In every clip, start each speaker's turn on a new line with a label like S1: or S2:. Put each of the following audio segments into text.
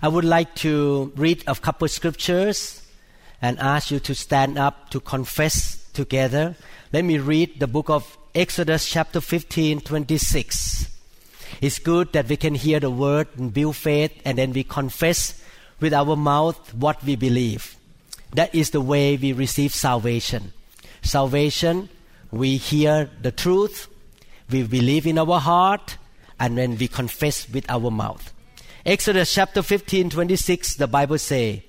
S1: I would like to read a couple scriptures and ask you to stand up to confess together. Let me read the book of Exodus chapter 15 26. It's good that we can hear the word and build faith and then we confess with our mouth what we believe. That is the way we receive salvation. Salvation, we hear the truth, we believe in our heart, and then we confess with our mouth. Exodus chapter 15, 26, the Bible say,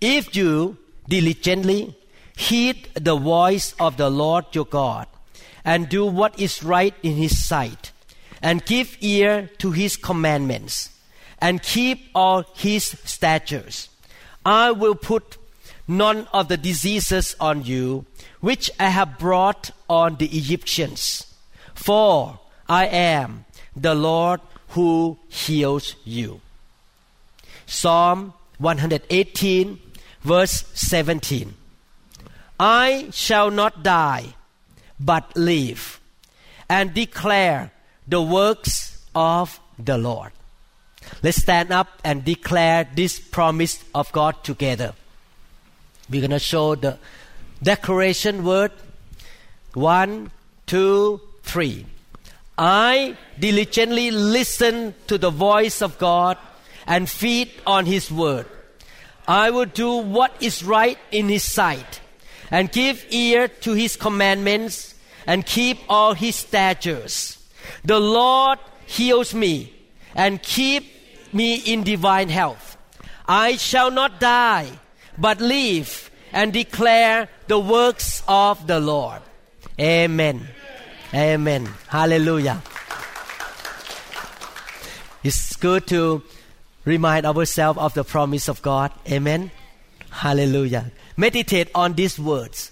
S1: If you diligently heed the voice of the Lord your God, and do what is right in his sight, and give ear to his commandments, and keep all his statutes, I will put none of the diseases on you which I have brought on the Egyptians. For I am the Lord who heals you. Psalm 118, verse 17. I shall not die, but live, and declare the works of the Lord. Let's stand up and declare this promise of God together. We're going to show the declaration word. One, two, three. I diligently listen to the voice of God and feed on His word. I will do what is right in His sight and give ear to His commandments and keep all His statutes. The Lord heals me and keep me in divine health. I shall not die, but live and declare the works of the Lord. Amen. Amen. Hallelujah. It's good to remind ourselves of the promise of God. Amen. Hallelujah. Meditate on these words.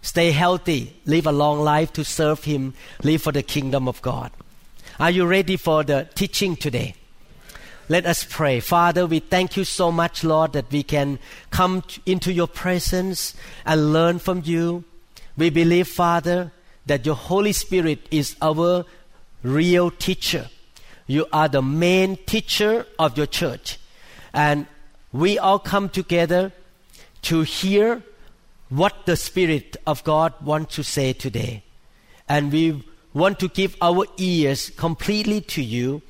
S1: Stay healthy. Live a long life to serve Him. Live for the kingdom of God. Are you ready for the teaching today? Let us pray. Father, we thank you so much, Lord, that we can come into your presence and learn from you. We believe, Father, that your Holy Spirit is our real teacher. You are the main teacher of your church. And we all come together to hear what the Spirit of God wants to say today. And we want to give our ears completely to you.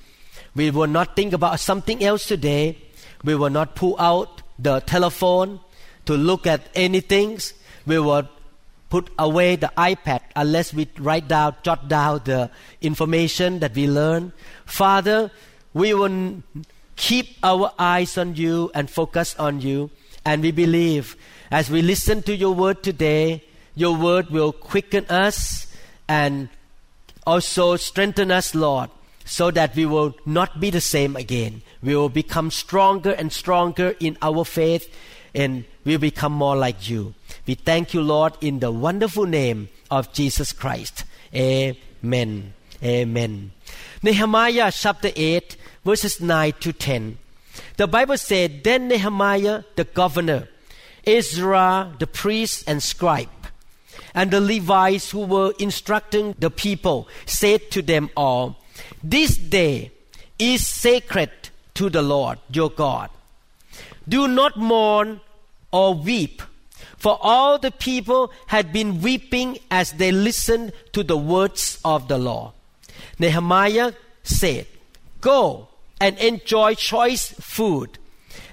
S1: We will not think about something else today. We will not pull out the telephone to look at anything. We will put away the iPad unless we write down, jot down the information that we learn. Father, we will keep our eyes on you and focus on you. And we believe as we listen to your word today, your word will quicken us and also strengthen us, Lord, so that we will not be the same again. We will become stronger and stronger in our faith and we will become more like you. We thank you, Lord, in the wonderful name of Jesus Christ. Amen. Amen. Nehemiah chapter 8, verses 9 to 10. The Bible said, Then Nehemiah the governor, Ezra the priest and scribe, and the Levites who were instructing the people said to them all, This day is sacred to the Lord your God. Do not mourn or weep for all the people had been weeping as they listened to the words of the law. Nehemiah said, Go and enjoy choice food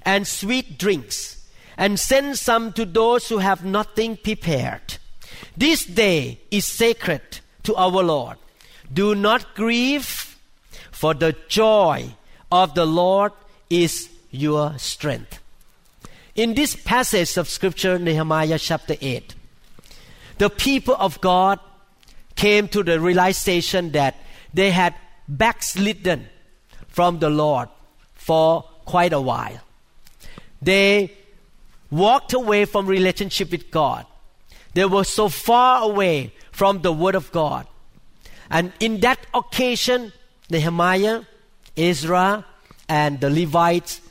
S1: and sweet drinks, and send some to those who have nothing prepared. This day is sacred to our Lord. Do not grieve, for the joy of the Lord is your strength. In this passage of Scripture, Nehemiah chapter 8, the people of God came to the realization that they had backslidden from the Lord for quite a while. They walked away from relationship with God. They were so far away from the Word of God. And in that occasion, Nehemiah, Ezra, and the Levites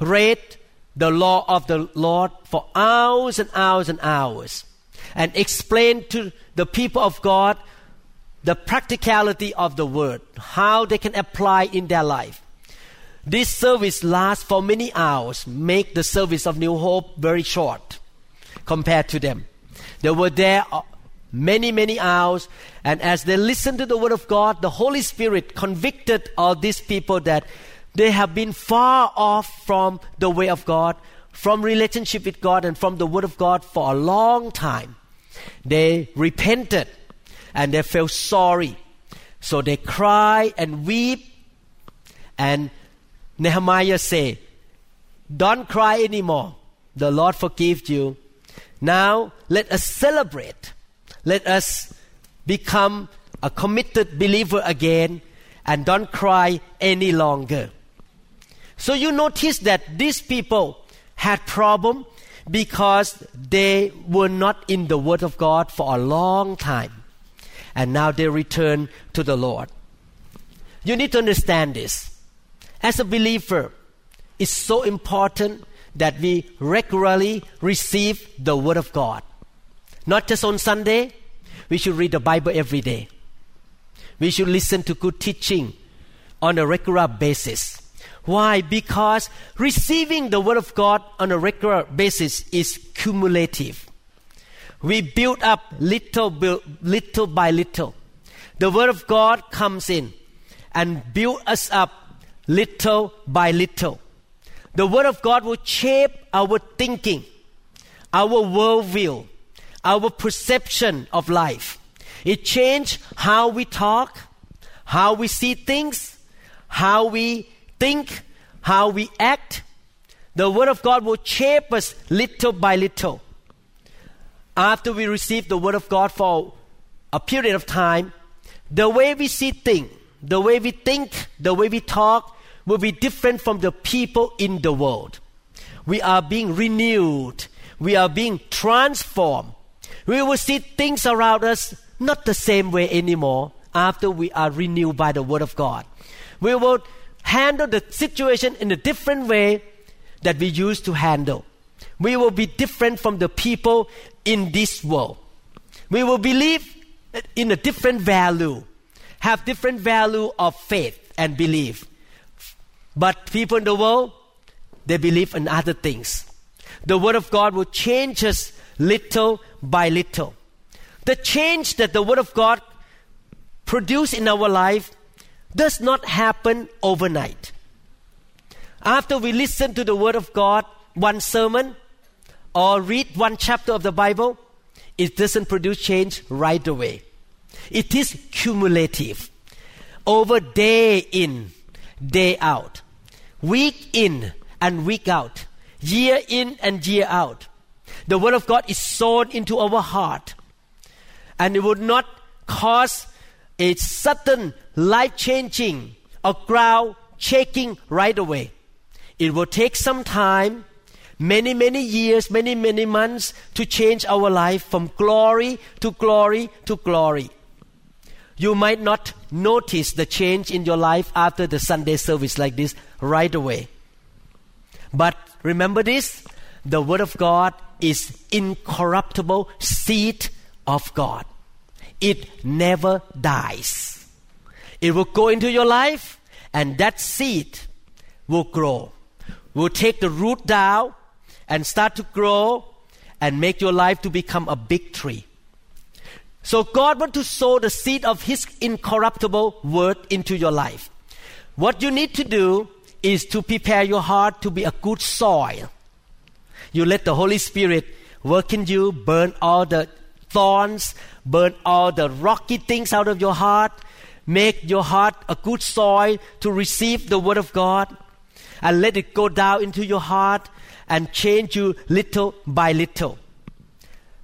S1: read the law of the Lord for hours and hours and hours and explain to the people of God the practicality of the word, how they can apply in their life. This service lasts for many hours, make the service of New Hope very short compared to them. They were there uh, many, many hours, and as they listened to the Word of God, the Holy Spirit convicted all these people that they have been far off from the way of God, from relationship with God, and from the Word of God for a long time. They repented and they felt sorry. So they cry and weep. And Nehemiah say, Don't cry anymore. The Lord forgive you. Now let us celebrate. Let us become a committed believer again and don't cry any longer. So you notice that these people had problem because they were not in the Word of God for a long time. And now they return to the Lord. You need to understand this. As a believer, it's so important that we regularly receive the Word of God. Not just on Sunday, we should read the Bible every day. We should listen to good teaching on a regular basis. Why? Because receiving the Word of God on a regular basis is cumulative. We build up little, little by little. The Word of God comes in and build us up little by little. The Word of God will shape our thinking, our worldview, our perception of life. It changes how we talk, how we see things, how we think, how we act, the Word of God will shape us little by little. After we receive the Word of God for a period of time, the way we see things, the way we think, the way we talk will be different from the people in the world. We are being renewed, we are being transformed. We will see things around us not the same way anymore after we are renewed by the Word of God. We will handle the situation in a different way that we used to handle. We will be different from the people in this world. We will believe in a different value, have different value of faith and belief. But people in the world, they believe in other things. The Word of God will change us little by little. The change that the Word of God produce in our life does not happen overnight. After we listen to the Word of God, one sermon, or read one chapter of the Bible, it doesn't produce change right away. It is cumulative. Over day in, day out, week in and week out, year in and year out. The Word of God is sown into our heart, and it would not cause a sudden life changing or ground shaking right away. It will take some time, many, many years, many, many months to change our life from glory to glory to glory. You might not notice the change in your life after the Sunday service like this right away. But remember this the Word of God is incorruptible seed of God. It never dies. It will go into your life, and that seed will grow. Will take the root down and start to grow and make your life to become a big tree. So God wants to sow the seed of His incorruptible word into your life. What you need to do is to prepare your heart to be a good soil. You let the Holy Spirit work in you, burn all the thorns, burn all the rocky things out of your heart, Make your heart a good soil to receive the Word of God and let it go down into your heart and change you little by little.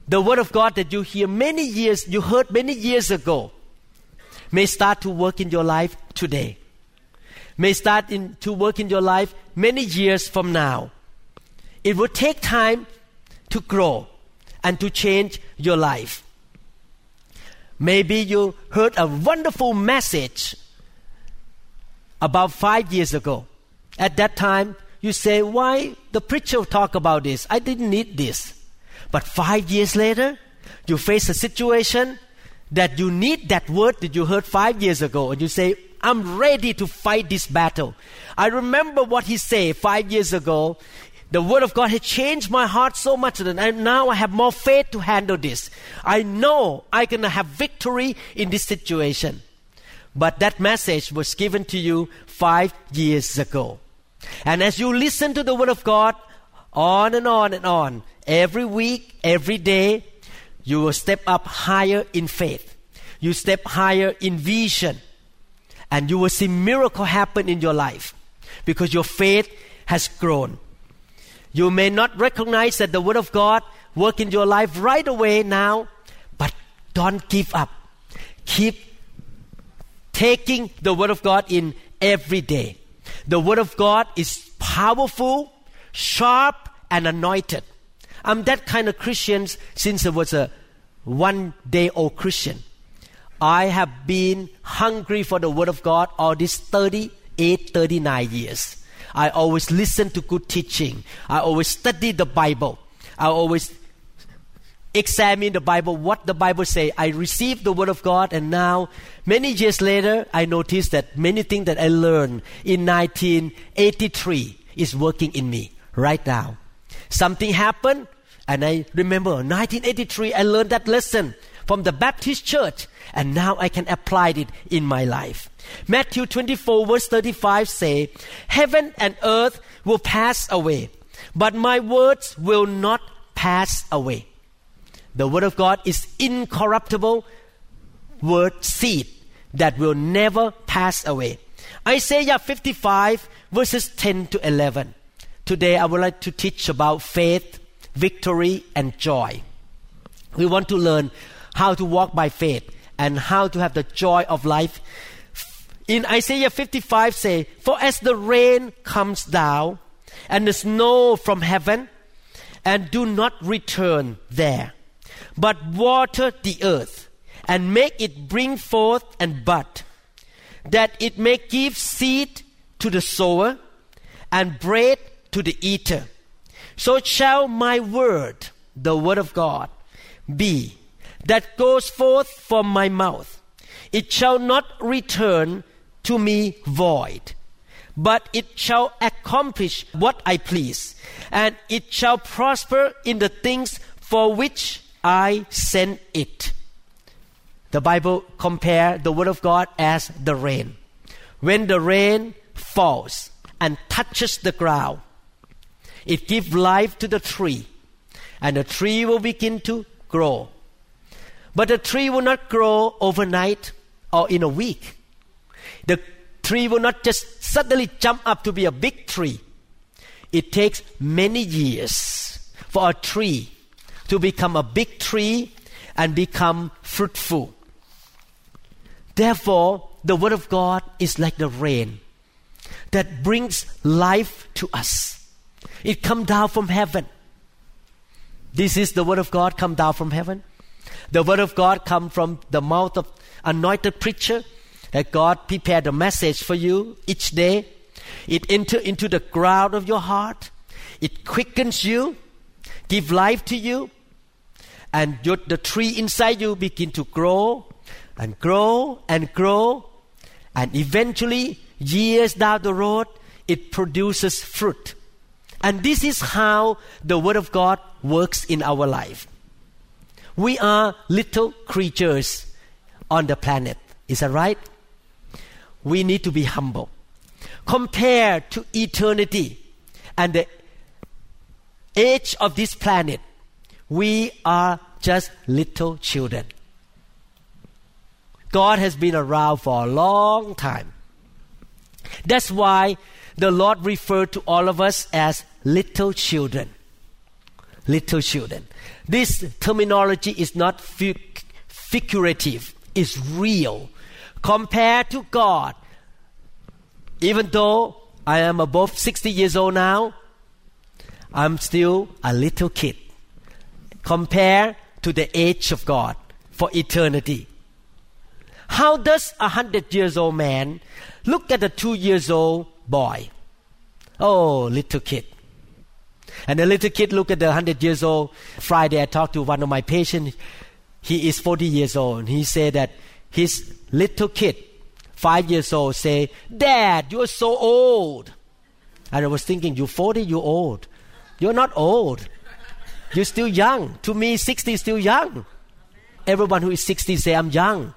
S1: The Word of God that you hear many years, you heard many years ago, may start to work in your life today. may start in, to work in your life many years from now. It will take time to grow and to change your life. Maybe you heard a wonderful message about five years ago. At that time, you say, Why the preacher talk about this? I didn't need this. But five years later, you face a situation that you need that word that you heard five years ago, and you say, I'm ready to fight this battle. I remember what he said five years ago. The word of God has changed my heart so much that now I have more faith to handle this. I know I can have victory in this situation. But that message was given to you five years ago. And as you listen to the word of God on and on and on, every week, every day, you will step up higher in faith. You step higher in vision. And you will see miracle happen in your life because your faith has grown. You may not recognize that the Word of God work in your life right away now, but don't give up. Keep taking the Word of God in every day. The Word of God is powerful, sharp, and anointed. I'm that kind of Christian since I was a one day old Christian. I have been hungry for the Word of God all these 38, 39 years. I always listen to good teaching. I always study the Bible. I always examine the Bible, what the Bible say. I received the Word of God, and now, many years later, I noticed that many things that I learned in 1983 is working in me right now. Something happened, and I remember 1983, I learned that lesson from the Baptist church, and now I can apply it in my life. Matthew 24, verse 35 say, Heaven and earth will pass away, but my words will not pass away. The word of God is incorruptible word seed that will never pass away. Isaiah 55 verses 10 to 11. Today I would like to teach about faith, victory, and joy. We want to learn how to walk by faith and how to have the joy of life in Isaiah 55 say, For as the rain comes down and the snow from heaven, and do not return there, but water the earth, and make it bring forth and bud, that it may give seed to the sower, and bread to the eater. So shall my word, the word of God, be that goes forth from my mouth. It shall not return to me void, but it shall accomplish what I please, and it shall prosper in the things for which I send it. The Bible compare the word of God as the rain. When the rain falls and touches the ground, it gives life to the tree, and the tree will begin to grow. But the tree will not grow overnight or in a week. The tree will not just suddenly jump up to be a big tree. It takes many years for a tree to become a big tree and become fruitful. Therefore, the Word of God is like the rain that brings life to us. It comes down from heaven. This is the Word of God come down from heaven. The Word of God come from the mouth of anointed preacher that God prepared a message for you each day. It enter into the ground of your heart. It quickens you, give life to you, and your, the tree inside you begin to grow and grow and grow, and eventually, years down the road, it produces fruit. And this is how the Word of God works in our life. We are little creatures on the planet. Is that right? we need to be humble. Compared to eternity and the age of this planet, we are just little children. God has been around for a long time. That's why the Lord referred to all of us as little children. Little children. This terminology is not figurative, it's real compared to God, even though I am above 60 years old now, I'm still a little kid compared to the age of God for eternity. How does a hundred years old man look at a two years old boy? Oh, little kid. And the little kid look at the hundred years old. Friday I talked to one of my patients. He is 40 years old. He said that his little kid, five years old, say, Dad, you're so old. And I was thinking, you're 40, you're old. You're not old. You're still young. To me, 60 is still young. Everyone who is 60 say, I'm young.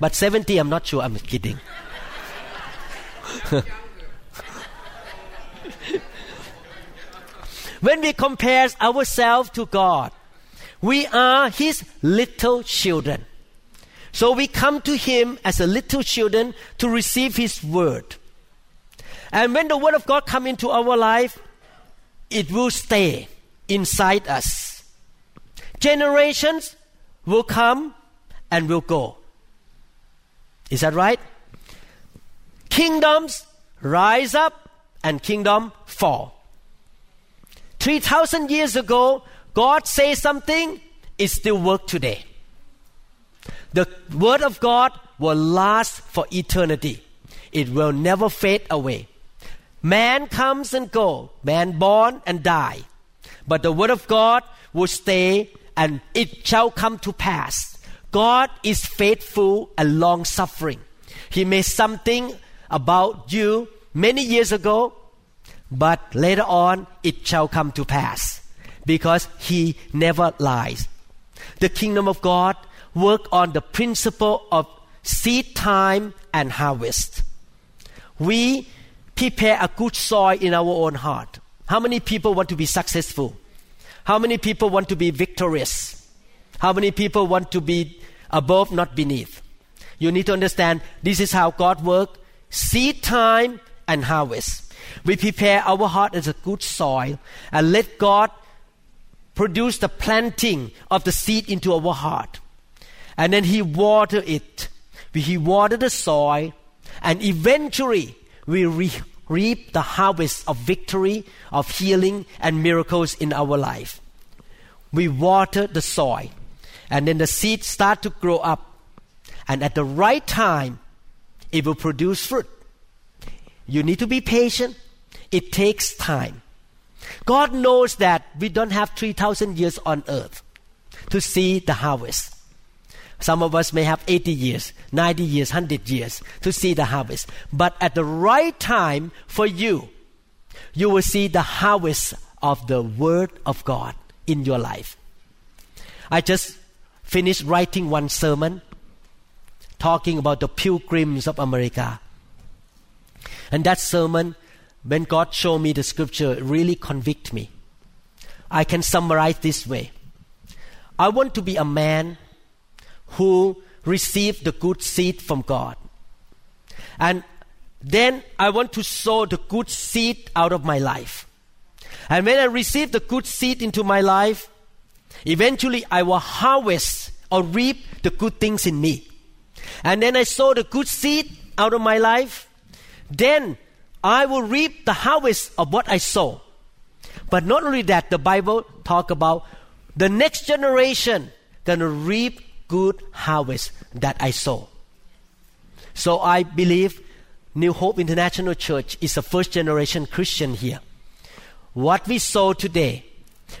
S1: But 70, I'm not sure. I'm kidding. when we compare ourselves to God, we are His little children. So we come to Him as a little children to receive His word. And when the word of God come into our life, it will stay inside us. Generations will come and will go. Is that right? Kingdoms rise up and kingdom fall. 3000 years ago, God says something, it still works today. The word of God will last for eternity. It will never fade away. Man comes and go, man born and die. But the word of God will stay and it shall come to pass. God is faithful and long suffering. He made something about you many years ago, but later on it shall come to pass because he never lies. The kingdom of God work on the principle of seed time and harvest. We prepare a good soil in our own heart. How many people want to be successful? How many people want to be victorious? How many people want to be above, not beneath? You need to understand this is how God works seed time and harvest. We prepare our heart as a good soil and let God produce the planting of the seed into our heart. And then He water it. He water the soil and eventually we re- reap the harvest of victory, of healing, and miracles in our life. We water the soil, and then the seeds start to grow up, and at the right time, it will produce fruit. You need to be patient. It takes time. God knows that we don't have 3,000 years on earth to see the harvest. Some of us may have 80 years, 90 years, 100 years to see the harvest. But at the right time for you, you will see the harvest of the Word of God in your life. I just finished writing one sermon talking about the pilgrims of America. And that sermon, when God showed me the scripture, really convict me. I can summarize this way. I want to be a man who received the good seed from God. And then I want to sow the good seed out of my life. And when I receive the good seed into my life, eventually I will harvest or reap the good things in me. And then I sow the good seed out of my life, then I will reap the harvest of what I sow. But not only that, the Bible talk about the next generation gonna reap good harvest that I sow. So I believe New Hope International Church is a first generation Christian here. What we sow today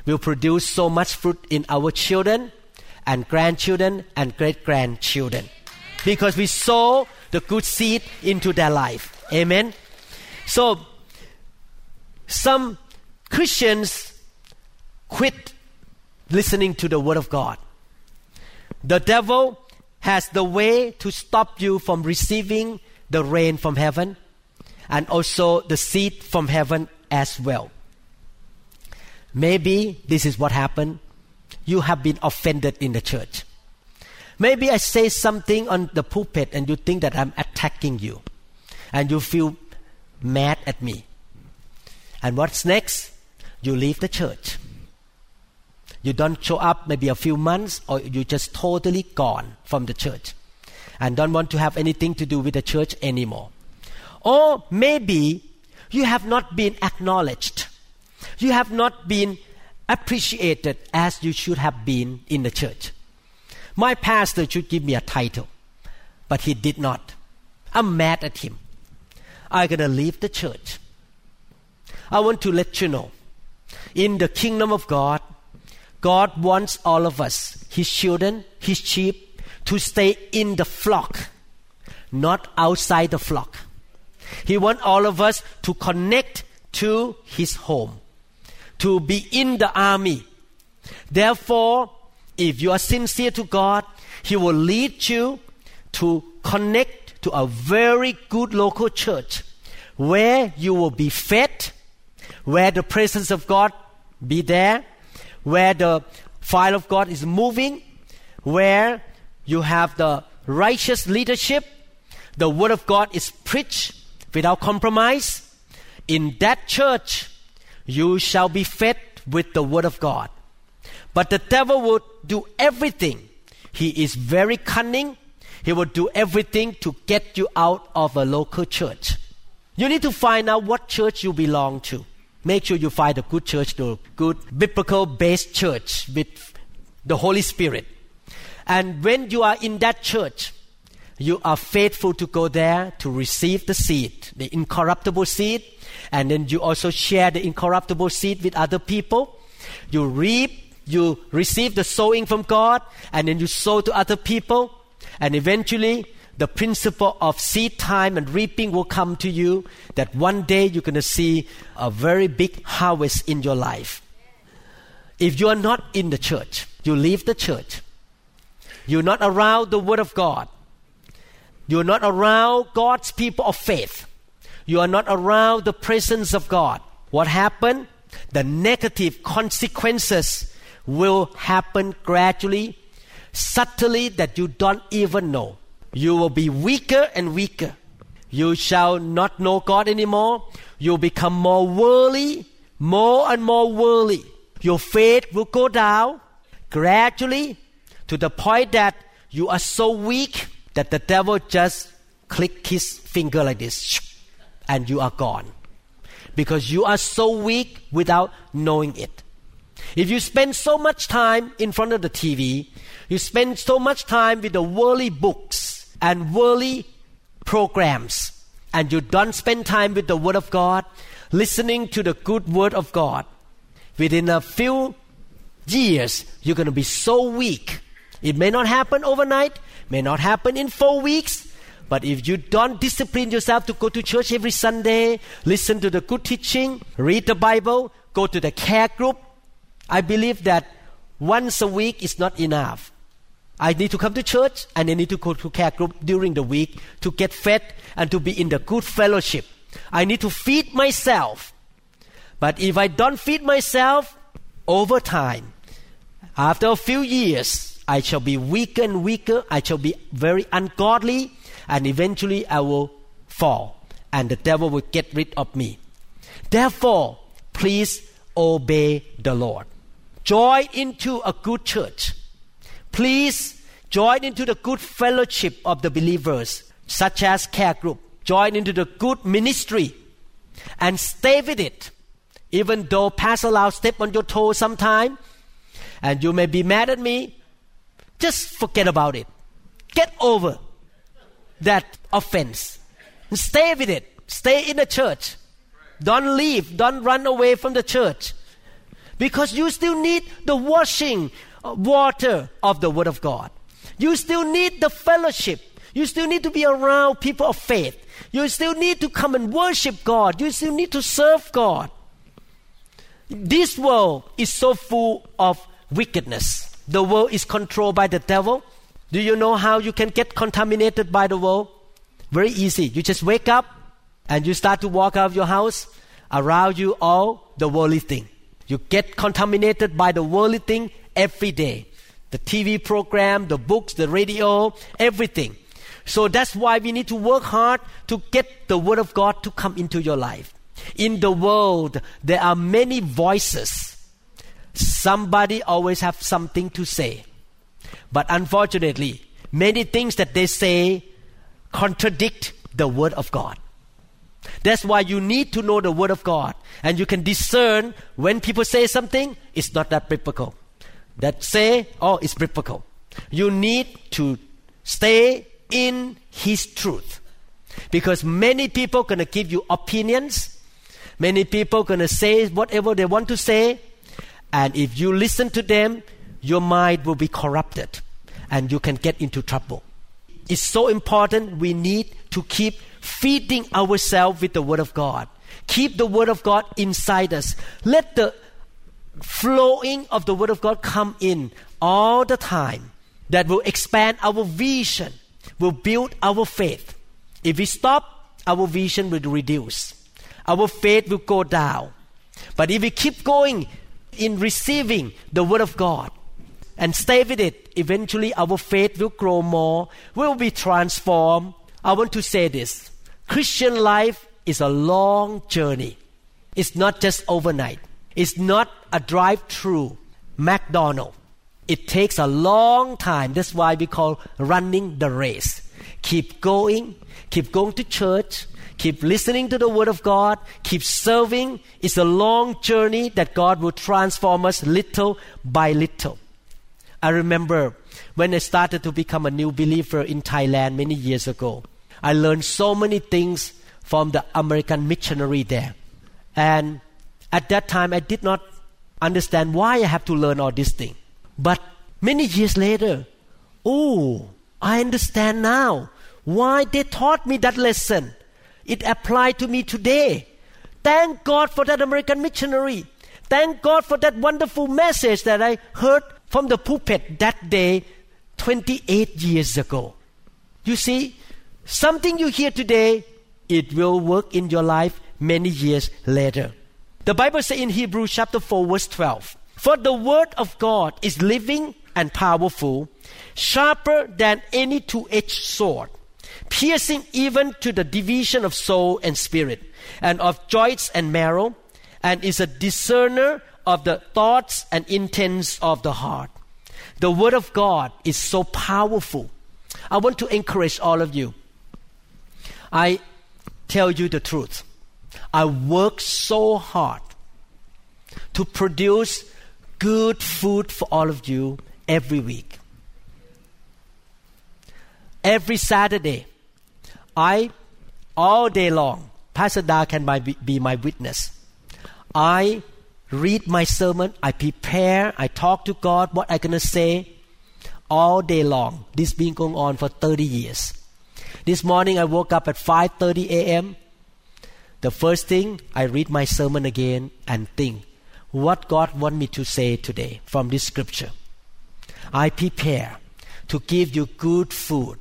S1: will produce so much fruit in our children and grandchildren and great grandchildren because we sow the good seed into their life. Amen. So some Christians quit listening to the word of God the devil has the way to stop you from receiving the rain from heaven and also the seed from heaven as well. Maybe this is what happened. You have been offended in the church. Maybe I say something on the pulpit and you think that I'm attacking you and you feel mad at me. And what's next? You leave the church. You don't show up maybe a few months or you just totally gone from the church and don't want to have anything to do with the church anymore. Or maybe you have not been acknowledged. You have not been appreciated as you should have been in the church. My pastor should give me a title, but he did not. I'm mad at him. I'm going to leave the church. I want to let you know in the kingdom of God, God wants all of us, His children, His sheep, to stay in the flock, not outside the flock. He wants all of us to connect to His home, to be in the army. Therefore, if you are sincere to God, He will lead you to connect to a very good local church where you will be fed, where the presence of God be there, where the fire of God is moving, where you have the righteous leadership, the word of God is preached without compromise. In that church, you shall be fed with the word of God. But the devil will do everything. He is very cunning. He will do everything to get you out of a local church. You need to find out what church you belong to. Make sure you find a good church, a good biblical based church with the Holy Spirit. And when you are in that church, you are faithful to go there to receive the seed, the incorruptible seed, and then you also share the incorruptible seed with other people. You reap, you receive the sowing from God, and then you sow to other people, and eventually the principle of seed time and reaping will come to you that one day you're going to see a very big harvest in your life. If you are not in the church, you leave the church. You're not around the Word of God. You're not around God's people of faith. You are not around the presence of God. What happened? The negative consequences will happen gradually, subtly that you don't even know you will be weaker and weaker. You shall not know God anymore. You'll become more worldly, more and more worldly. Your faith will go down gradually to the point that you are so weak that the devil just click his finger like this and you are gone because you are so weak without knowing it. If you spend so much time in front of the TV, you spend so much time with the worldly books, and worldly programs and you don't spend time with the Word of God, listening to the good Word of God, within a few years, you're going to be so weak. It may not happen overnight, may not happen in four weeks, but if you don't discipline yourself to go to church every Sunday, listen to the good teaching, read the Bible, go to the care group, I believe that once a week is not enough. I need to come to church and I need to go to care group during the week to get fed and to be in the good fellowship. I need to feed myself. But if I don't feed myself, over time, after a few years, I shall be weaker and weaker. I shall be very ungodly, and eventually I will fall, and the devil will get rid of me. Therefore, please obey the Lord. Join into a good church Please join into the good fellowship of the believers, such as care group. Join into the good ministry and stay with it. Even though Pastor Lau step on your toes sometime and you may be mad at me, just forget about it. Get over that offense. Stay with it. Stay in the church. Don't leave. Don't run away from the church. Because you still need the washing water of the Word of God. You still need the fellowship. You still need to be around people of faith. You still need to come and worship God. You still need to serve God. This world is so full of wickedness. The world is controlled by the devil. Do you know how you can get contaminated by the world? Very easy. You just wake up and you start to walk out of your house. Around you all the worldly thing. You get contaminated by the worldly thing every day. The TV program, the books, the radio, everything. So that's why we need to work hard to get the Word of God to come into your life. In the world, there are many voices. Somebody always have something to say. But unfortunately, many things that they say contradict the Word of God. That's why you need to know the Word of God. And you can discern when people say something, it's not that biblical. That say, oh, it's biblical. You need to stay in His truth. Because many people going to give you opinions. Many people going to say whatever they want to say. And if you listen to them, your mind will be corrupted and you can get into trouble. It's so important we need to keep feeding ourselves with the Word of God. Keep the Word of God inside us. Let the flowing of the Word of God come in all the time. That will expand our vision, will build our faith. If we stop, our vision will reduce. Our faith will go down. But if we keep going in receiving the Word of God and stay with it, eventually our faith will grow more, We will be transformed. I want to say this Christian life is a long journey. It's not just overnight. It's not a drive through McDonald. It takes a long time. That's why we call running the race. Keep going, keep going to church, keep listening to the Word of God, keep serving. It's a long journey that God will transform us little by little. I remember when I started to become a new believer in Thailand many years ago. I learned so many things from the American missionary there. And at that time, I did not understand why I have to learn all these things. But many years later, oh, I understand now why they taught me that lesson. It applied to me today. Thank God for that American missionary. Thank God for that wonderful message that I heard from the pulpit that day 28 years ago. You see, something you hear today, it will work in your life many years later. The Bible says in Hebrews chapter 4 verse 12, For the word of God is living and powerful, sharper than any two-edged sword, piercing even to the division of soul and spirit, and of joints and marrow, and is a discerner of the thoughts and intents of the heart. The Word of God is so powerful. I want to encourage all of you. I tell you the truth. I work so hard to produce good food for all of you every week. Every Saturday, I, all day long, Pastor Da can be my witness. I read my sermon, I prepare, I talk to God what I'm going to say all day long. This been going on for 30 years. This morning I woke up at 5:30 a.m. The first thing I read my sermon again and think what God want me to say today from this scripture. I prepare to give you good food.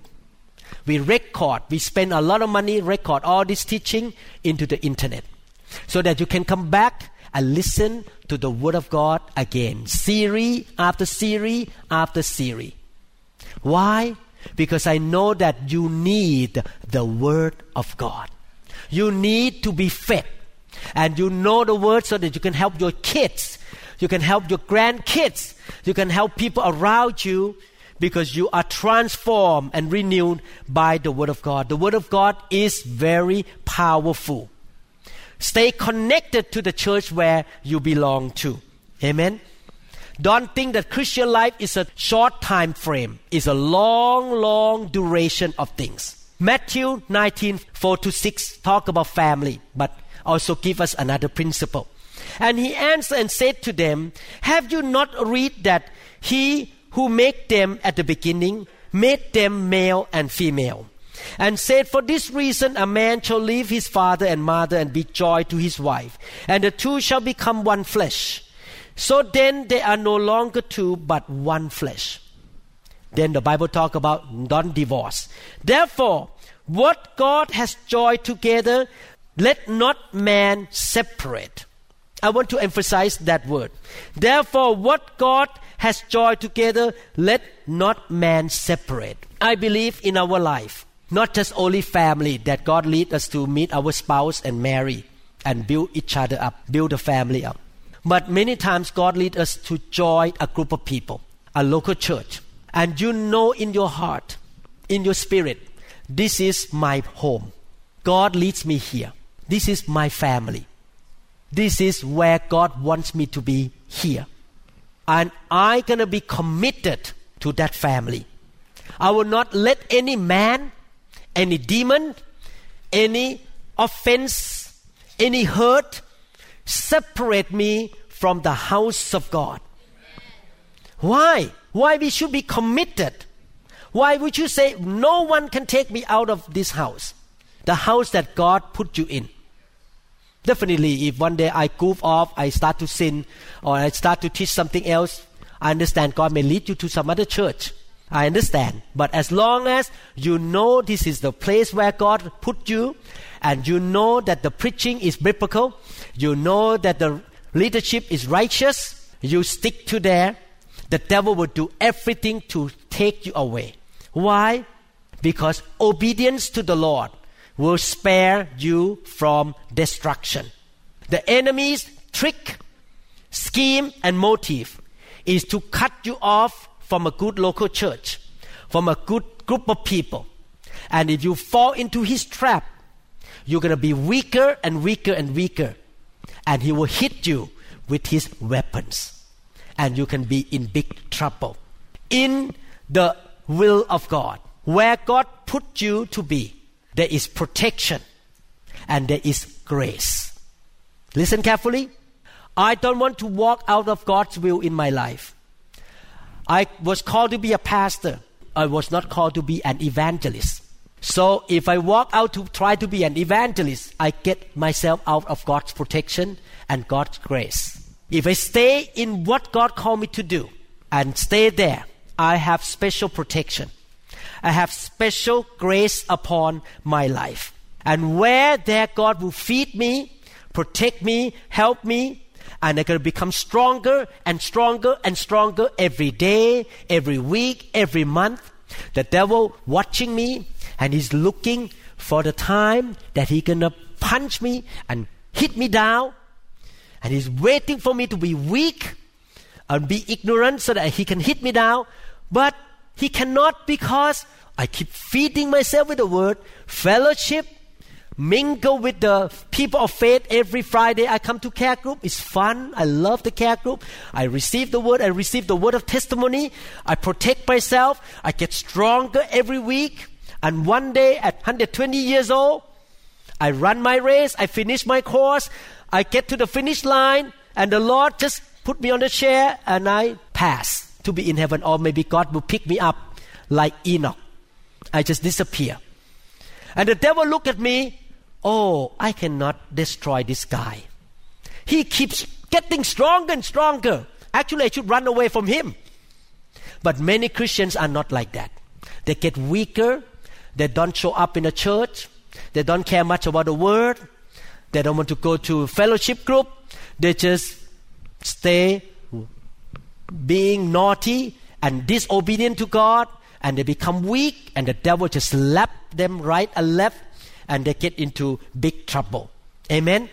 S1: We record, we spend a lot of money record all this teaching into the internet so that you can come back and listen to the Word of God again, series after series after series. Why? Because I know that you need the Word of God. You need to be fed. And you know the Word so that you can help your kids. You can help your grandkids. You can help people around you because you are transformed and renewed by the Word of God. The Word of God is very powerful. Stay connected to the church where you belong to. Amen. Don't think that Christian life is a short time frame. It's a long, long duration of things. Matthew 19, 4 to 6 talk about family, but also give us another principle. And he answered and said to them, Have you not read that he who made them at the beginning made them male and female? and said, For this reason a man shall leave his father and mother and be joined to his wife, and the two shall become one flesh. So then they are no longer two, but one flesh. Then the Bible talk about non-divorce. Therefore, what God has joined together, let not man separate. I want to emphasize that word. Therefore, what God has joined together, let not man separate. I believe in our life not just only family that God lead us to meet our spouse and marry and build each other up, build a family up. But many times God lead us to join a group of people, a local church. And you know in your heart, in your spirit, this is my home. God leads me here. this is my family. This is where God wants me to be here. And I'm to be committed to that family. I will not let any man, any demon, any offense, any hurt separate me from the house of God. Why? Why we should be committed? Why would you say no one can take me out of this house? The house that God put you in. Definitely, if one day I goof off, I start to sin, or I start to teach something else, I understand God may lead you to some other church. I understand. But as long as you know this is the place where God put you, and you know that the preaching is biblical, you know that the leadership is righteous, you stick to there, the devil will do everything to take you away. Why? Because obedience to the Lord will spare you from destruction. The enemy's trick, scheme, and motive is to cut you off from a good local church, from a good group of people. And if you fall into his trap, you're going to be weaker and weaker and weaker. And he will hit you with his weapons. And you can be in big trouble. In the will of God, where God put you to be, there is protection and there is grace. Listen carefully. I don't want to walk out of God's will in my life. I was called to be a pastor. I was not called to be an evangelist. So if I walk out to try to be an evangelist, I get myself out of God's protection and God's grace. If I stay in what God called me to do and stay there, I have special protection. I have special grace upon my life. And where there God will feed me, protect me, help me, and I'm going to become stronger and stronger and stronger every day, every week, every month. The devil watching me and he's looking for the time that he's going to punch me and hit me down. And he's waiting for me to be weak and be ignorant so that he can hit me down. But he cannot because I keep feeding myself with the word, fellowship, mingle with the people of faith every Friday. I come to care group. It's fun. I love the care group. I receive the word. I receive the word of testimony. I protect myself. I get stronger every week. And one day at 120 years old, I run my race. I finish my course. I get to the finish line and the Lord just put me on the chair and I pass to be in heaven or maybe God will pick me up like Enoch. I just disappear. And the devil look at me oh, I cannot destroy this guy. He keeps getting stronger and stronger. Actually, I should run away from him. But many Christians are not like that. They get weaker. They don't show up in a church. They don't care much about the word. They don't want to go to fellowship group. They just stay being naughty and disobedient to God and they become weak and the devil just slap them right and left and they get into big trouble. Amen.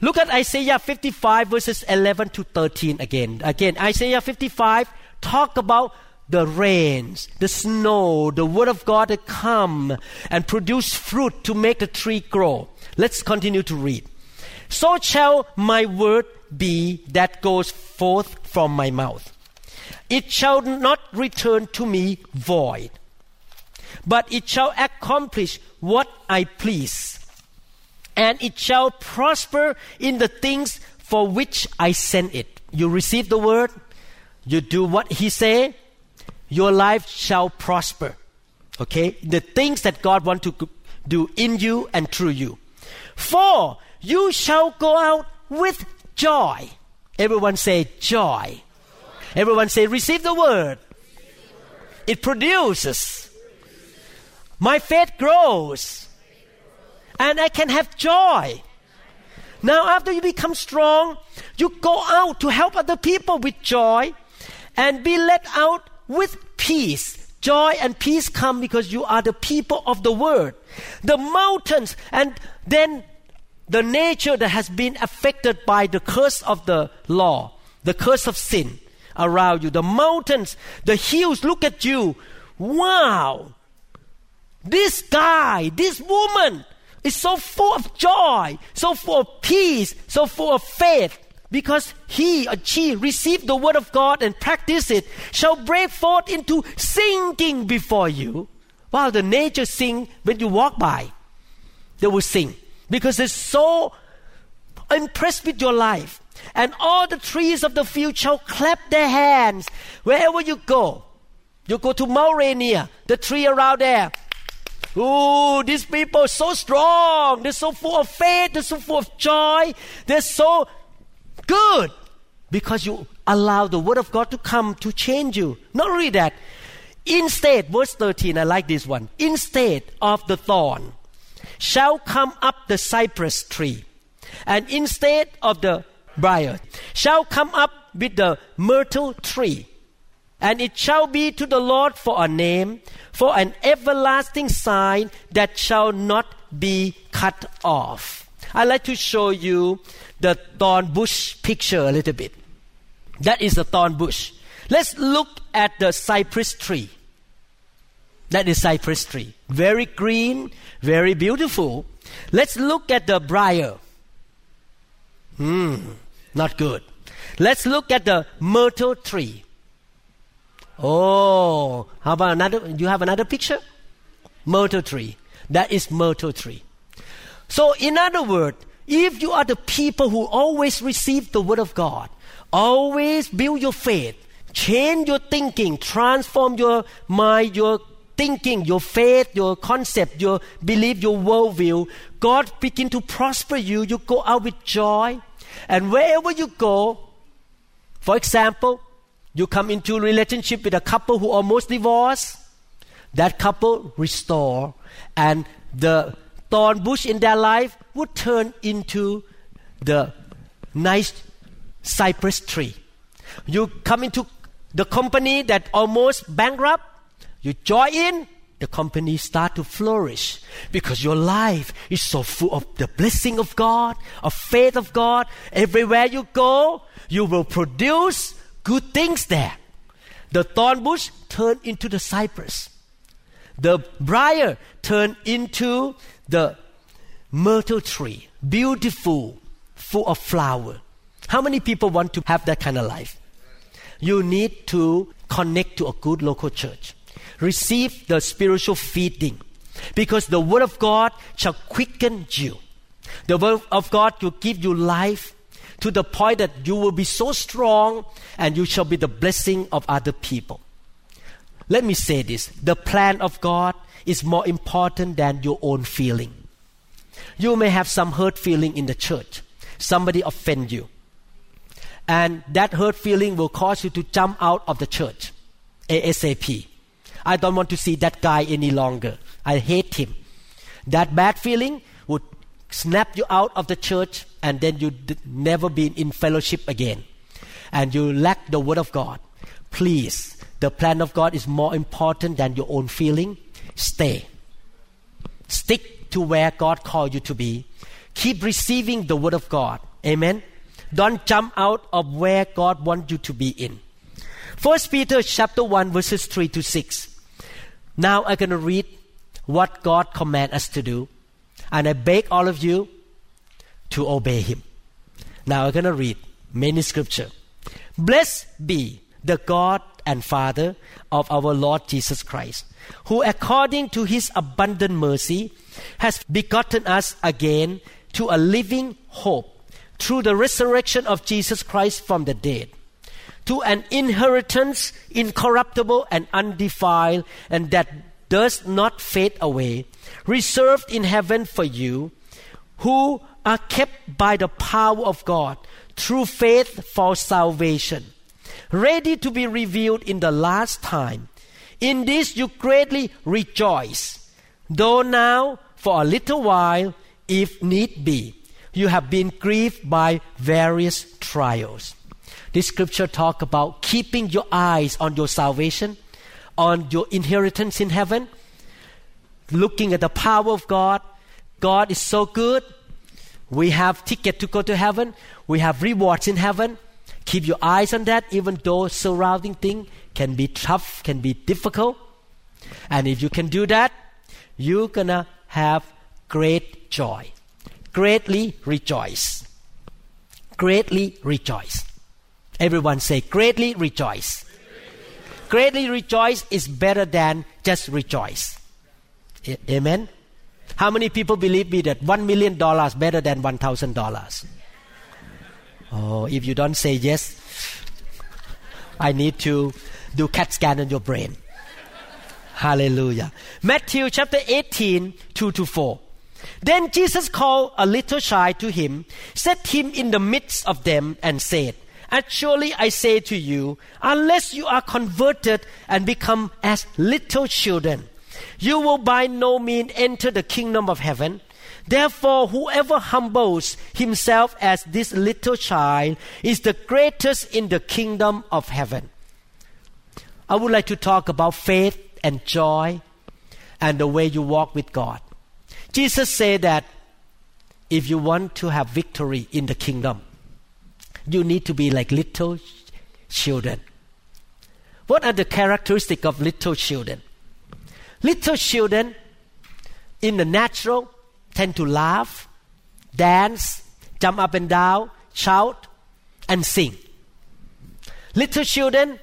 S1: Look at Isaiah 55 verses 11 to 13 again. Again, Isaiah 55 talk about the rains, the snow, the word of God to come and produce fruit to make the tree grow. Let's continue to read. So shall my word be that goes forth from my mouth. It shall not return to me void, but it shall accomplish what I please, and it shall prosper in the things for which I send it. You receive the word, you do what he say, your life shall prosper. Okay? The things that God want to do in you and through you. For you shall go out with joy. Everyone say joy. Everyone say receive the word. It produces my faith grows. And I can have joy. Now, after you become strong, you go out to help other people with joy and be let out with peace. Joy and peace come because you are the people of the word. The mountains and then the nature that has been affected by the curse of the law, the curse of sin around you. The mountains, the hills look at you. Wow, this guy, this woman, is so full of joy, so full of peace, so full of faith, because he or she received the word of God and practice it, shall break forth into singing before you. While the nature sing when you walk by, they will sing because they're so impressed with your life. And all the trees of the field shall clap their hands wherever you go. You go to Mauritania, the tree around there. Oh, these people are so strong. They're so full of faith. They're so full of joy. They're so good because you allow the word of God to come to change you. Not only that, Instead, verse 13, I like this one. Instead of the thorn shall come up the cypress tree, and instead of the briar shall come up with the myrtle tree. And it shall be to the Lord for a name, for an everlasting sign that shall not be cut off. I'd like to show you the thorn bush picture a little bit. That is the thorn bush. Let's look at the cypress tree. That is cypress tree. Very green, very beautiful. Let's look at the briar. Hmm, not good. Let's look at the myrtle tree. Oh, how about another? Do you have another picture? Myrtle tree. That is myrtle tree. So, in other words, if you are the people who always receive the word of God, always build your faith, change your thinking, transform your mind, your thinking, your faith, your concept, your belief, your worldview, God begin to prosper you. You go out with joy. And wherever you go, for example, you come into a relationship with a couple who almost divorced, that couple restore, and the thorn bush in their life would turn into the nice cypress tree. You come into the company that almost bankrupt, you join in, the company start to flourish because your life is so full of the blessing of God, of faith of God. Everywhere you go, you will produce good things there. The thorn bush turn into the cypress. The briar turn into the myrtle tree. Beautiful, full of flower. How many people want to have that kind of life? You need to connect to a good local church receive the spiritual feeding because the word of God shall quicken you. The word of God will give you life to the point that you will be so strong and you shall be the blessing of other people. Let me say this the plan of God is more important than your own feeling. You may have some hurt feeling in the church. Somebody offend you. And that hurt feeling will cause you to jump out of the church ASAP. I don't want to see that guy any longer. I hate him. That bad feeling would snap you out of the church and then you would never be in fellowship again. And you lack the word of God. Please, the plan of God is more important than your own feeling. Stay. Stick to where God called you to be. Keep receiving the word of God. Amen. Don't jump out of where God wants you to be in. First Peter chapter 1 verses 3 to 6. Now I'm going to read what God commands us to do. And I beg all of you to obey Him. Now I'm going to read many scripture. Blessed be the God and Father of our Lord Jesus Christ, who according to His abundant mercy has begotten us again to a living hope through the resurrection of Jesus Christ from the dead to an inheritance incorruptible and undefiled, and that does not fade away, reserved in heaven for you, who are kept by the power of God through faith for salvation, ready to be revealed in the last time. In this you greatly rejoice, though now for a little while, if need be, you have been grieved by various trials this scripture talk about keeping your eyes on your salvation, on your inheritance in heaven, looking at the power of God. God is so good. We have ticket to go to heaven. We have rewards in heaven. Keep your eyes on that, even though surrounding thing can be tough, can be difficult. And if you can do that, you're gonna have great joy. Greatly rejoice. Greatly rejoice. Everyone say, greatly rejoice. Greatly rejoice is better than just rejoice. Amen. How many people believe me that one million dollars better than one thousand dollars? Oh, if you don't say yes, I need to do CAT scan on your brain. Hallelujah. Matthew chapter 18, 2 to 4. Then Jesus called a little child to him, set him in the midst of them, and said, Actually, I say to you, unless you are converted and become as little children, you will by no means enter the kingdom of heaven. Therefore, whoever humbles himself as this little child is the greatest in the kingdom of heaven. I would like to talk about faith and joy and the way you walk with God. Jesus said that if you want to have victory in the kingdom, you need to be like little children. What are the characteristics of little children? Little children in the natural tend to laugh, dance, jump up and down, shout, and sing. Little children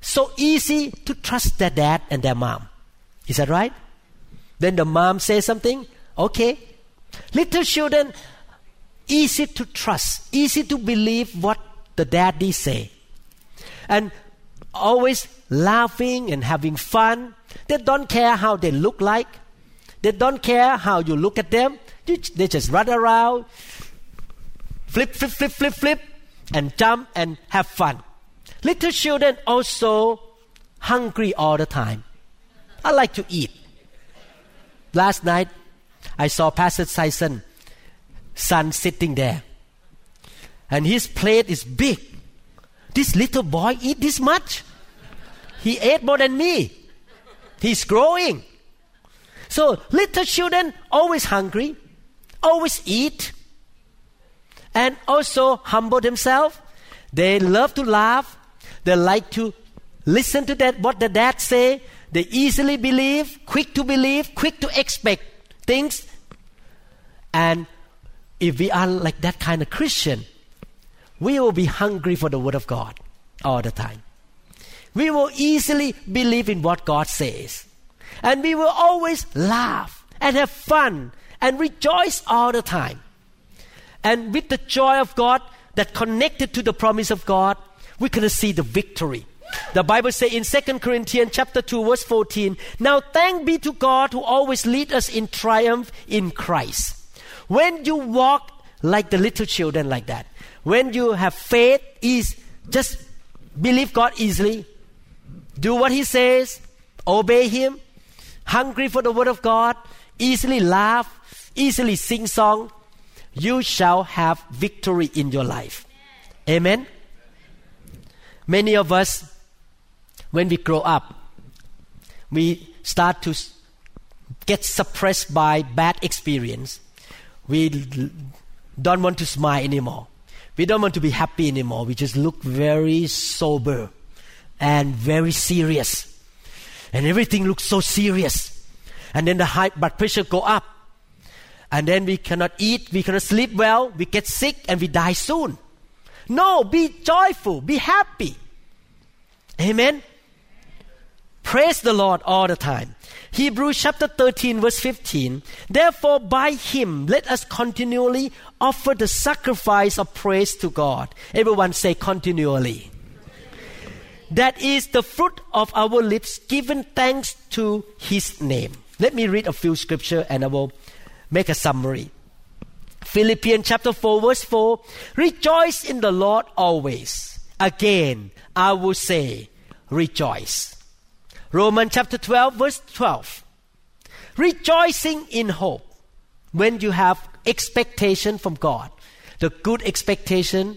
S1: so easy to trust their dad and their mom. Is that right? Then the mom says something, okay. Little children, easy to trust, easy to believe what the daddy say. And always laughing and having fun. They don't care how they look like. They don't care how you look at them. They just run around, flip, flip, flip, flip, flip, and jump and have fun. Little children also hungry all the time. I like to eat. Last night, I saw Pastor Tyson son sitting there. And his plate is big. This little boy eat this much? He ate more than me. He's growing. So little children always hungry, always eat, and also humble themselves. They love to laugh. They like to listen to that what the dad say. They easily believe, quick to believe, quick to expect things. And if we are like that kind of Christian, we will be hungry for the Word of God all the time. We will easily believe in what God says. And we will always laugh and have fun and rejoice all the time. And with the joy of God that connected to the promise of God, we can see the victory. The Bible says in 2 Corinthians chapter 2 verse 14, Now thank be to God who always lead us in triumph in Christ. When you walk like the little children like that, when you have faith is just believe God easily, do what He says, obey Him, hungry for the Word of God, easily laugh, easily sing song, you shall have victory in your life. Amen. Many of us, when we grow up, we start to get suppressed by bad experience. We don't want to smile anymore. We don't want to be happy anymore. We just look very sober and very serious. And everything looks so serious. And then the high blood pressure go up. And then we cannot eat, we cannot sleep well, we get sick and we die soon. No, be joyful, be happy. Amen. Praise the Lord all the time. Hebrews chapter 13 verse 15. Therefore by him let us continually offer the sacrifice of praise to God. Everyone say continually. That is the fruit of our lips giving thanks to his name. Let me read a few scripture and I will make a summary. Philippians chapter 4 verse 4. Rejoice in the Lord always. Again, I will say, rejoice. Romans chapter 12 verse 12. Rejoicing in hope. When you have expectation from God, the good expectation,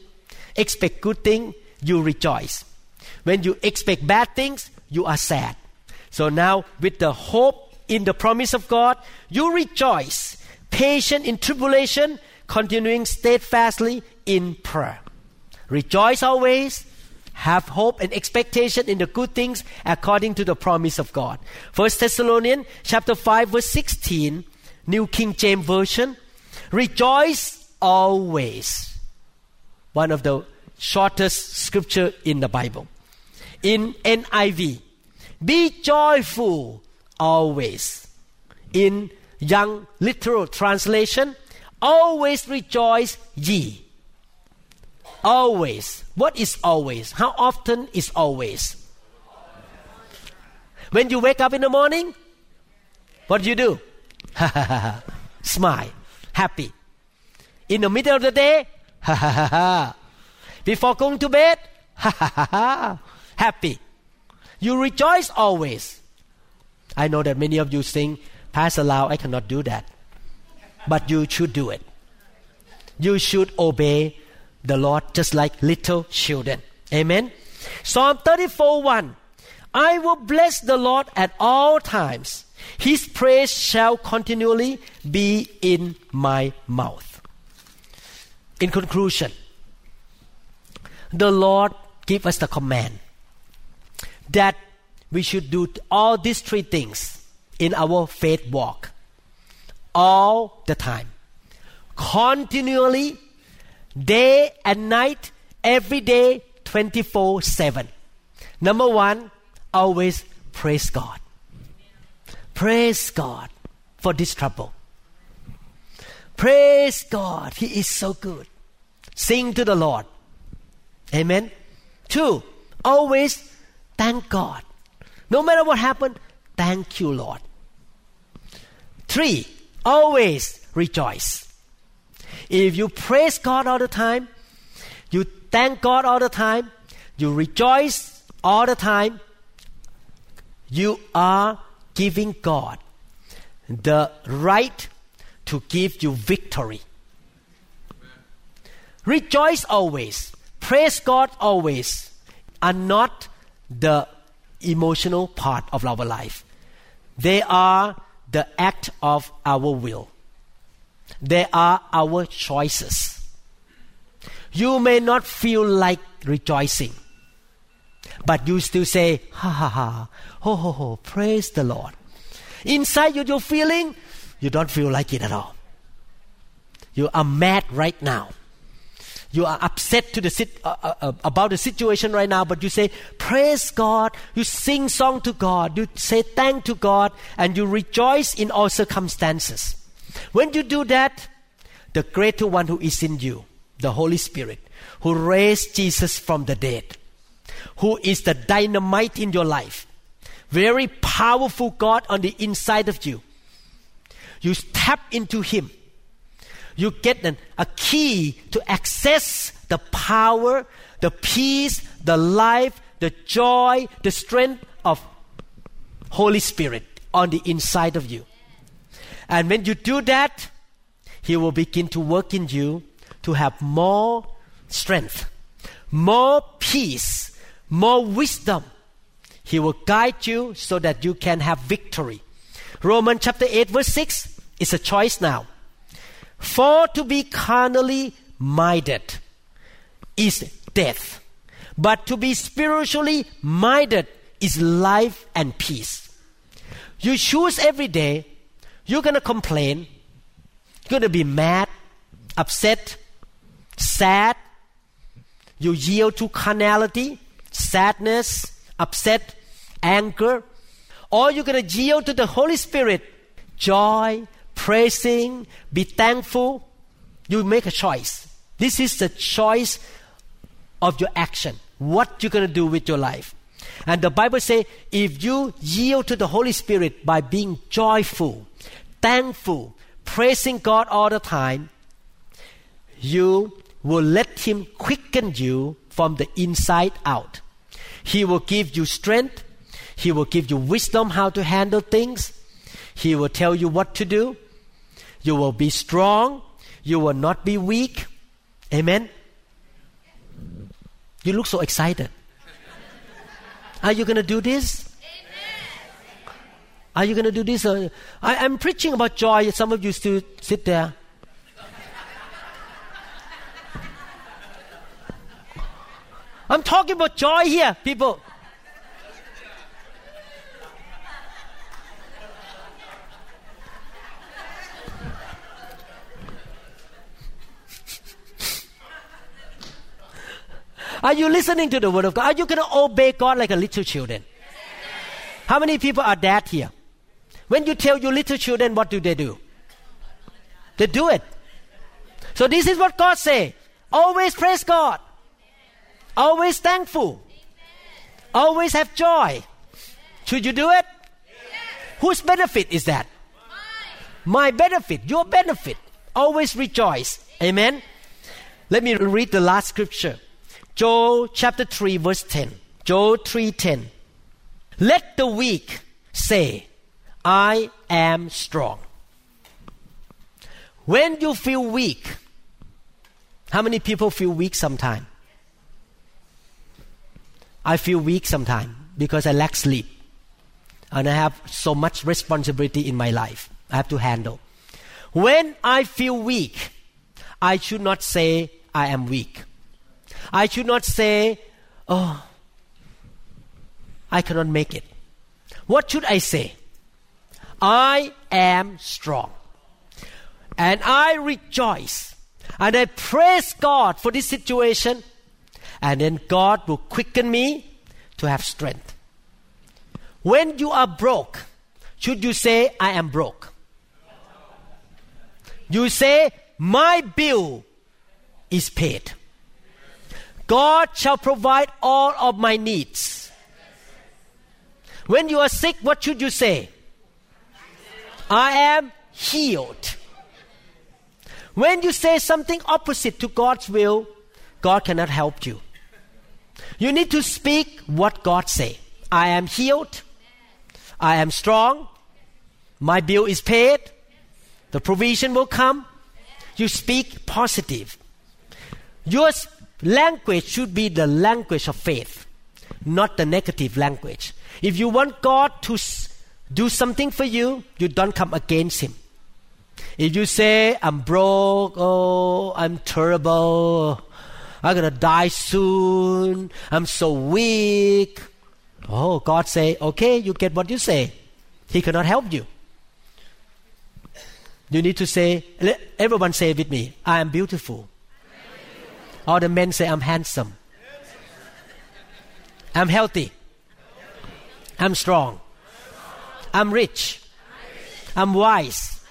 S1: expect good thing, you rejoice. When you expect bad things, you are sad. So now with the hope in the promise of God, you rejoice. Patient in tribulation, continuing steadfastly in prayer. Rejoice always, have hope and expectation in the good things according to the promise of God. First Thessalonians chapter 5 verse 16 New King James Version, rejoice always. One of the shortest scripture in the Bible. In NIV, be joyful always. In Young Literal Translation, always rejoice ye. Always. What is always? How often is always? When you wake up in the morning, what do you do? Smile, happy. In the middle of the day, before going to bed, happy. You rejoice always. I know that many of you think, Pastor Lau, I cannot do that. But you should do it. You should obey the Lord just like little children. Amen. Psalm 34 1. I will bless the Lord at all times. His praise shall continually be in my mouth. In conclusion, the Lord give us the command that we should do all these three things in our faith walk all the time continually day and night every day 24 7 number one always praise god. Praise god for this trouble. Praise god he is so good. Sing to the lord. Amen. Two always thank god. No matter what happened thank you lord. Three always rejoice if you praise God all the time, you thank God all the time, you rejoice all the time, you are giving God the right to give you victory. Rejoice always, praise God always are not the emotional part of our life. They are the act of our will. They are our choices. You may not feel like rejoicing, but you still say, ha ha ha, ho ho ho, praise the Lord. Inside you, you're feeling, you don't feel like it at all. You are mad right now. You are upset to the sit, uh, uh, uh about the situation right now, but you say, Praise God. You sing song to God. You say thank to God, and you rejoice in all circumstances. When you do that, the greater one who is in you, the Holy Spirit, who raised Jesus from the dead, who is the dynamite in your life, very powerful God on the inside of you. You tap into Him. You get an, a key to access the power, the peace, the life, the joy, the strength of Holy Spirit on the inside of you. And when you do that, He will begin to work in you to have more strength, more peace, more wisdom. He will guide you so that you can have victory. Romans chapter 8, verse 6 is a choice now. For to be carnally minded is death, but to be spiritually minded is life and peace. You choose every day you're going to complain. You're going to be mad, upset, sad. You yield to carnality, sadness, upset, anger. Or you're going to yield to the Holy Spirit, joy, praising, be thankful. You make a choice. This is the choice of your action. What you're going to do with your life. And the Bible says if you yield to the Holy Spirit by being joyful, thankful, praising God all the time, you will let Him quicken you from the inside out. He will give you strength. He will give you wisdom how to handle things. He will tell you what to do. You will be strong. You will not be weak. Amen. You look so excited. Are you going to do this? Are you going to do this? Or, I, am preaching about joy. Some of you still sit there. I'm talking about joy here, people. Are you listening to the word of God? Are you going to obey God like a little children? How many people are dead here? When you tell your little children what do they do? They do it. So this is what God say. Always praise God. Always thankful. Always have joy. Should you do it? Whose benefit is that? My benefit, your benefit. Always rejoice. Amen. Let me read the last scripture. Joel chapter 3 verse 10. Joel 3:10. Let the weak say, I am strong. When you feel weak, how many people feel weak sometimes? I feel weak sometimes because I lack sleep. And I have so much responsibility in my life I have to handle. When I feel weak, I should not say I am weak. I should not say, oh, I cannot make it. What should I say? I am strong. And I rejoice. And I praise God for this situation. And then God will quicken me to have strength. When you are broke, should you say, I am broke? You say, My bill is paid. God shall provide all of my needs. When you are sick, what should you say? I am healed. When you say something opposite to God's will, God cannot help you. You need to speak what God say. I am healed. I am strong. My bill is paid. The provision will come. You speak positive. Your language should be the language of faith, not the negative language. If you want God to do something for you, you don't come against Him. If you say, I'm broke, oh, I'm terrible, I'm gonna die soon, I'm so weak. Oh, God say, okay, you get what you say. He cannot help you. You need to say, everyone say with me, I am beautiful. All the men say, I'm handsome. I'm healthy. I'm strong. I'm rich. I'm wise.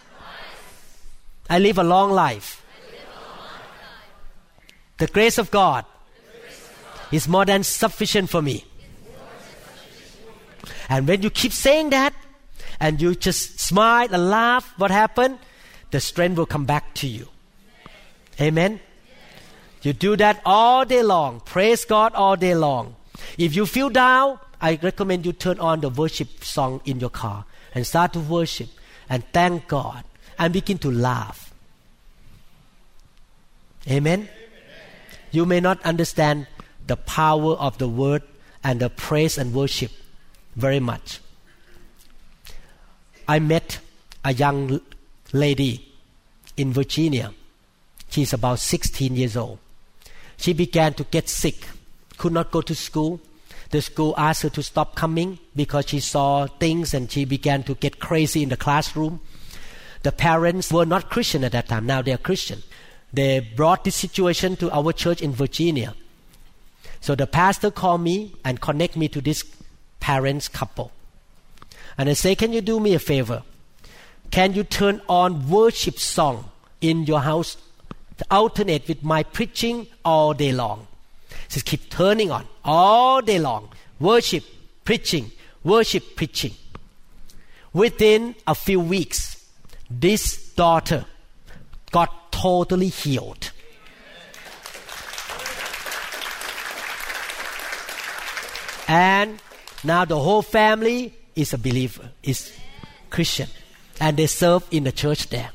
S1: I live a long life. The grace of God is more than sufficient for me. And when you keep saying that, and you just smile and laugh, what happened? The strength will come back to you. Amen. You do that all day long. Praise God all day long. If you feel down, I recommend you turn on the worship song in your car and start to worship and thank God and begin to laugh. Amen. You may not understand the power of the word and the praise and worship very much. I met a young lady in Virginia. She's about 16 years old. She began to get sick, could not go to school. The school asked her to stop coming because she saw things and she began to get crazy in the classroom. The parents were not Christian at that time, now they are Christian. They brought this situation to our church in Virginia. So the pastor called me and connect me to this parents couple. And I say, Can you do me a favor? Can you turn on worship song in your house to alternate with my preaching all day long? Just keep turning on all day long. Worship, preaching, worship, preaching. Within a few weeks, this daughter got totally healed. And now the whole family is a believer, is Christian, and they serve in the church there.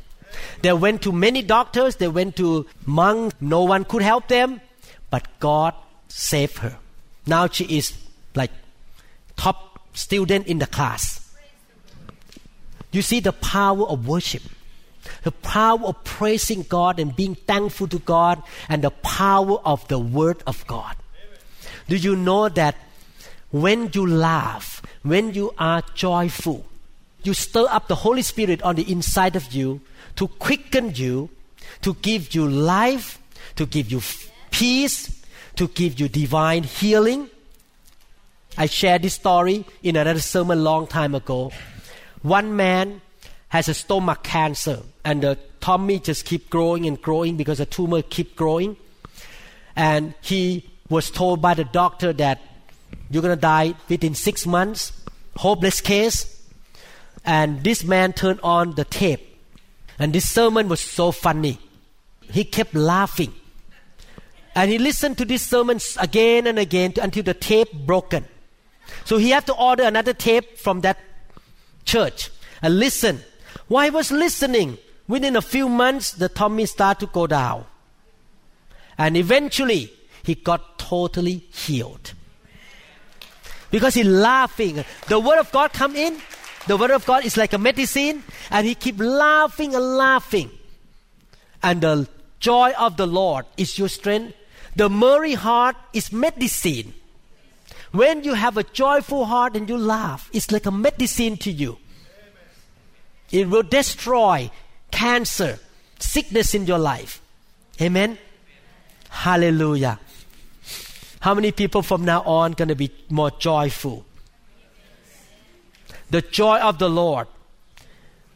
S1: They went to many doctors, they went to monks, no one could help them, but God saved her. Now she is like top student in the class. You see the power of worship, the power of praising God and being thankful to God, and the power of the Word of God. Do you know that when you laugh, when you are joyful, you stir up the Holy Spirit on the inside of you to quicken you, to give you life, to give you peace, to give you divine healing. I shared this story in another sermon long time ago. One man has a stomach cancer and the tummy just keep growing and growing because the tumor keep growing. And he was told by the doctor that you're to die within six months. Hopeless case. And this man turned on the tape. And this sermon was so funny. He kept laughing. And he listened to this sermons again and again until the tape broken. So he had to order another tape from that church and listen. While he was listening, within a few months, the tummy started to go down. And eventually, he got totally healed. Because he laughing. The word of God come in. The word of God is like a medicine. And he keep laughing and laughing. And the joy of the Lord is your strength. The merry heart is medicine. When you have a joyful heart and you laugh, it's like a medicine to you. It will destroy cancer, sickness in your life. Amen. Hallelujah. How many people from now on going to be more joyful? The joy of the Lord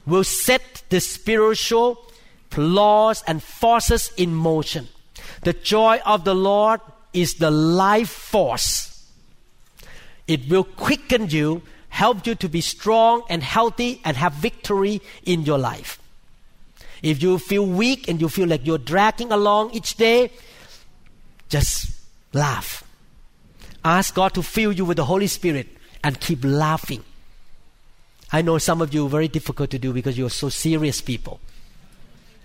S1: will set the spiritual laws and forces in motion. The joy of the Lord is the life force. It will quicken you, help you to be strong and healthy and have victory in your life. If you feel weak and you feel like you're dragging along each day, just laugh. Ask God to fill you with the Holy Spirit and keep laughing. I know some of you very difficult to do because you're so serious people.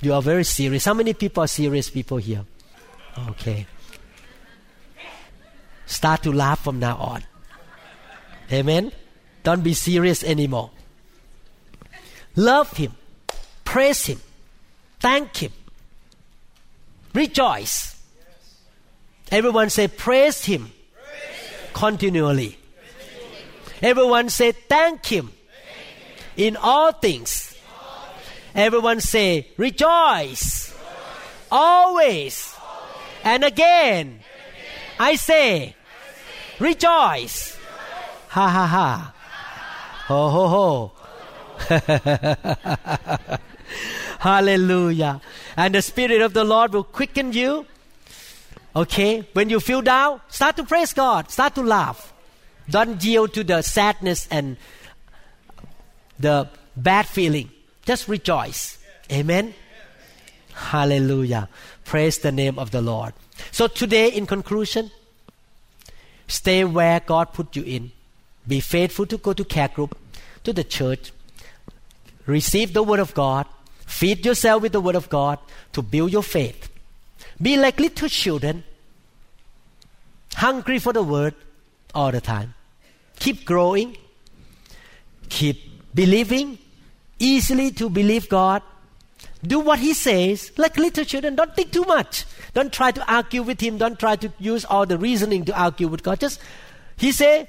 S1: You are very serious. How many people are serious people here? Okay. Start to laugh from now on. Amen. Don't be serious anymore. Love Him. Praise Him. Thank Him. Rejoice. Everyone say, Praise Him continually. Everyone say, Thank Him in all things. Everyone say, Rejoice. Always. And again, I say, Rejoice. Ha ha ha. Ho ho ho. Hallelujah. And the Spirit of the Lord will quicken you. Okay? When you feel down, start to praise God. Start to laugh. Don't yield to the sadness and the bad feeling. Just rejoice. Amen. Hallelujah. Praise the name of the Lord. So today, in conclusion, stay where God put you in. Be faithful to go to care group, to the church. Receive the word of God. Feed yourself with the word of God to build your faith. Be like little children, hungry for the word all the time. Keep growing. Keep believing. Easily to believe God. Do what He says, like little children. Don't think too much. Don't try to argue with Him. Don't try to use all the reasoning to argue with God. Just He say,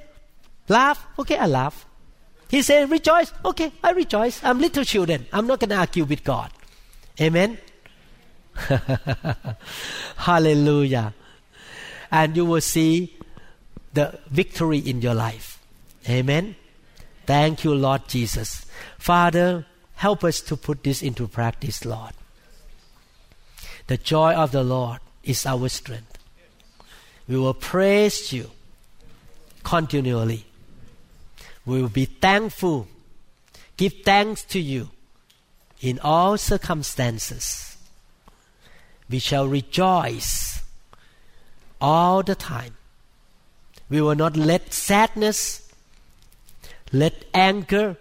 S1: laugh. Okay, I laugh. He say, rejoice. Okay, I rejoice. I'm little children. I'm not going to argue with God. Amen. Hallelujah. And you will see the victory in your life. Amen. Thank you, Lord Jesus. Father, help us to put this into practice, Lord. The joy of the Lord is our strength. We will praise you continually. We will be thankful, give thanks to you in all circumstances. We shall rejoice all the time. We will not let sadness, let anger,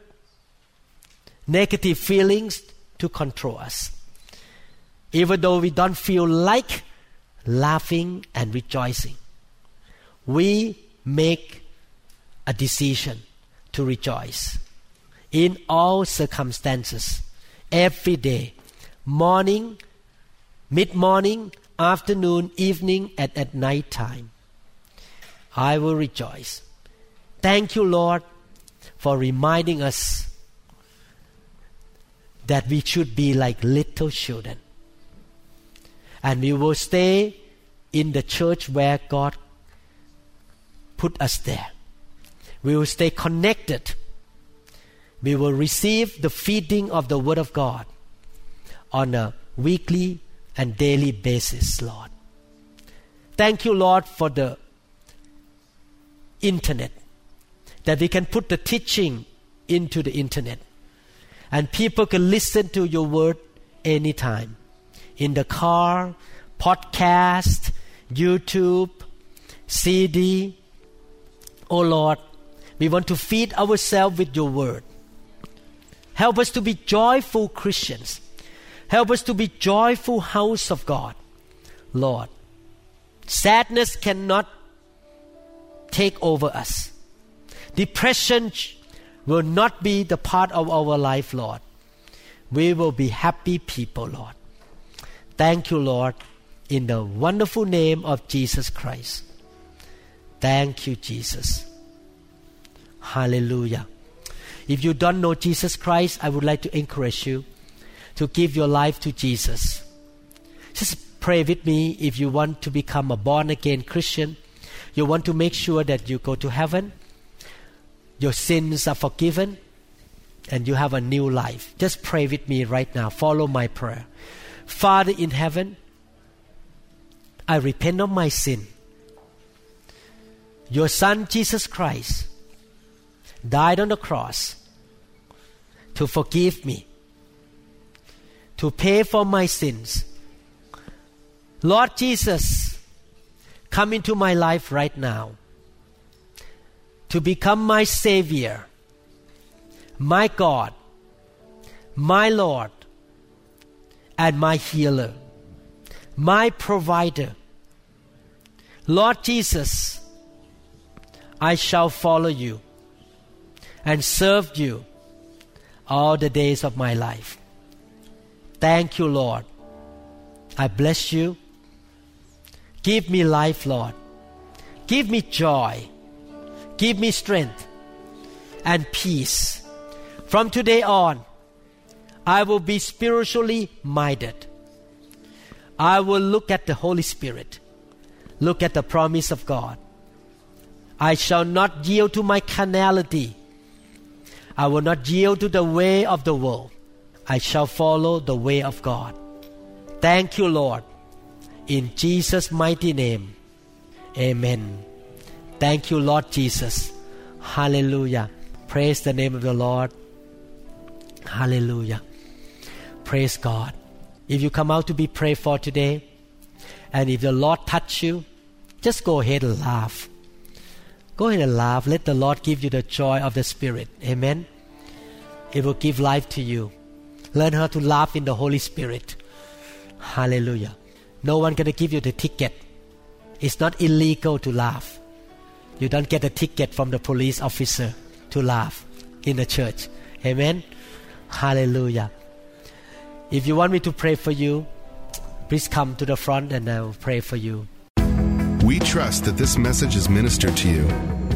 S1: negative feelings to control us. Even though we don't feel like laughing and rejoicing, we make a decision to rejoice in all circumstances, every day, morning, mid morning, afternoon, evening, and at night time. I will rejoice. Thank you, Lord, for reminding us that we should be like little children. And we will stay in the church where God put us there. We will stay connected. We will receive the feeding of the Word of God on a weekly and daily basis, Lord. Thank you, Lord, for the internet, that we can put the teaching into the internet and people can listen to your word anytime in the car, podcast, YouTube, CD. Oh Lord, we want to feed ourselves with your word. Help us to be joyful Christians. Help us to be joyful house of God. Lord, sadness cannot take over us. Depression will not be the part of our life, Lord. We will be happy people, Lord. Thank you, Lord, in the wonderful name of Jesus Christ. Thank you, Jesus. Hallelujah. If you don't know Jesus Christ, I would like to encourage you to give your life to Jesus. Just pray with me if you want to become a born again Christian. You want to make sure that you go to heaven, your sins are forgiven, and you have a new life. Just pray with me right now. Follow my prayer. Father in heaven, I repent of my sin. Your Son, Jesus Christ, died on the cross to forgive me, to pay for my sins. Lord Jesus, come into my life right now to become my Savior, my God, my Lord, and my healer, my provider. Lord Jesus, I shall follow you and serve you all the days of my life. Thank you, Lord. I bless you. Give me life, Lord. Give me joy. Give me strength and peace. From today on, I will be spiritually minded. I will look at the Holy Spirit, look at the promise of God. I shall not yield to my carnality. I will not yield to the way of the world. I shall follow the way of God. Thank you, Lord. In Jesus' mighty name. Amen. Thank you, Lord Jesus. Hallelujah. Praise the name of the Lord. Hallelujah. Praise God. If you come out to be prayed for today, and if the Lord touch you, just go ahead and laugh. Go ahead and laugh. Let the Lord give you the joy of the Spirit. Amen. It will give life to you. Learn how to laugh in the Holy Spirit. Hallelujah. No one gonna give you the ticket. It's not illegal to laugh. You don't get a ticket from the police officer to laugh in the church. Amen. Hallelujah. If you want me to pray for you, please come to the front and I will pray for you.
S2: We trust that this message is ministered to you.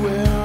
S3: Would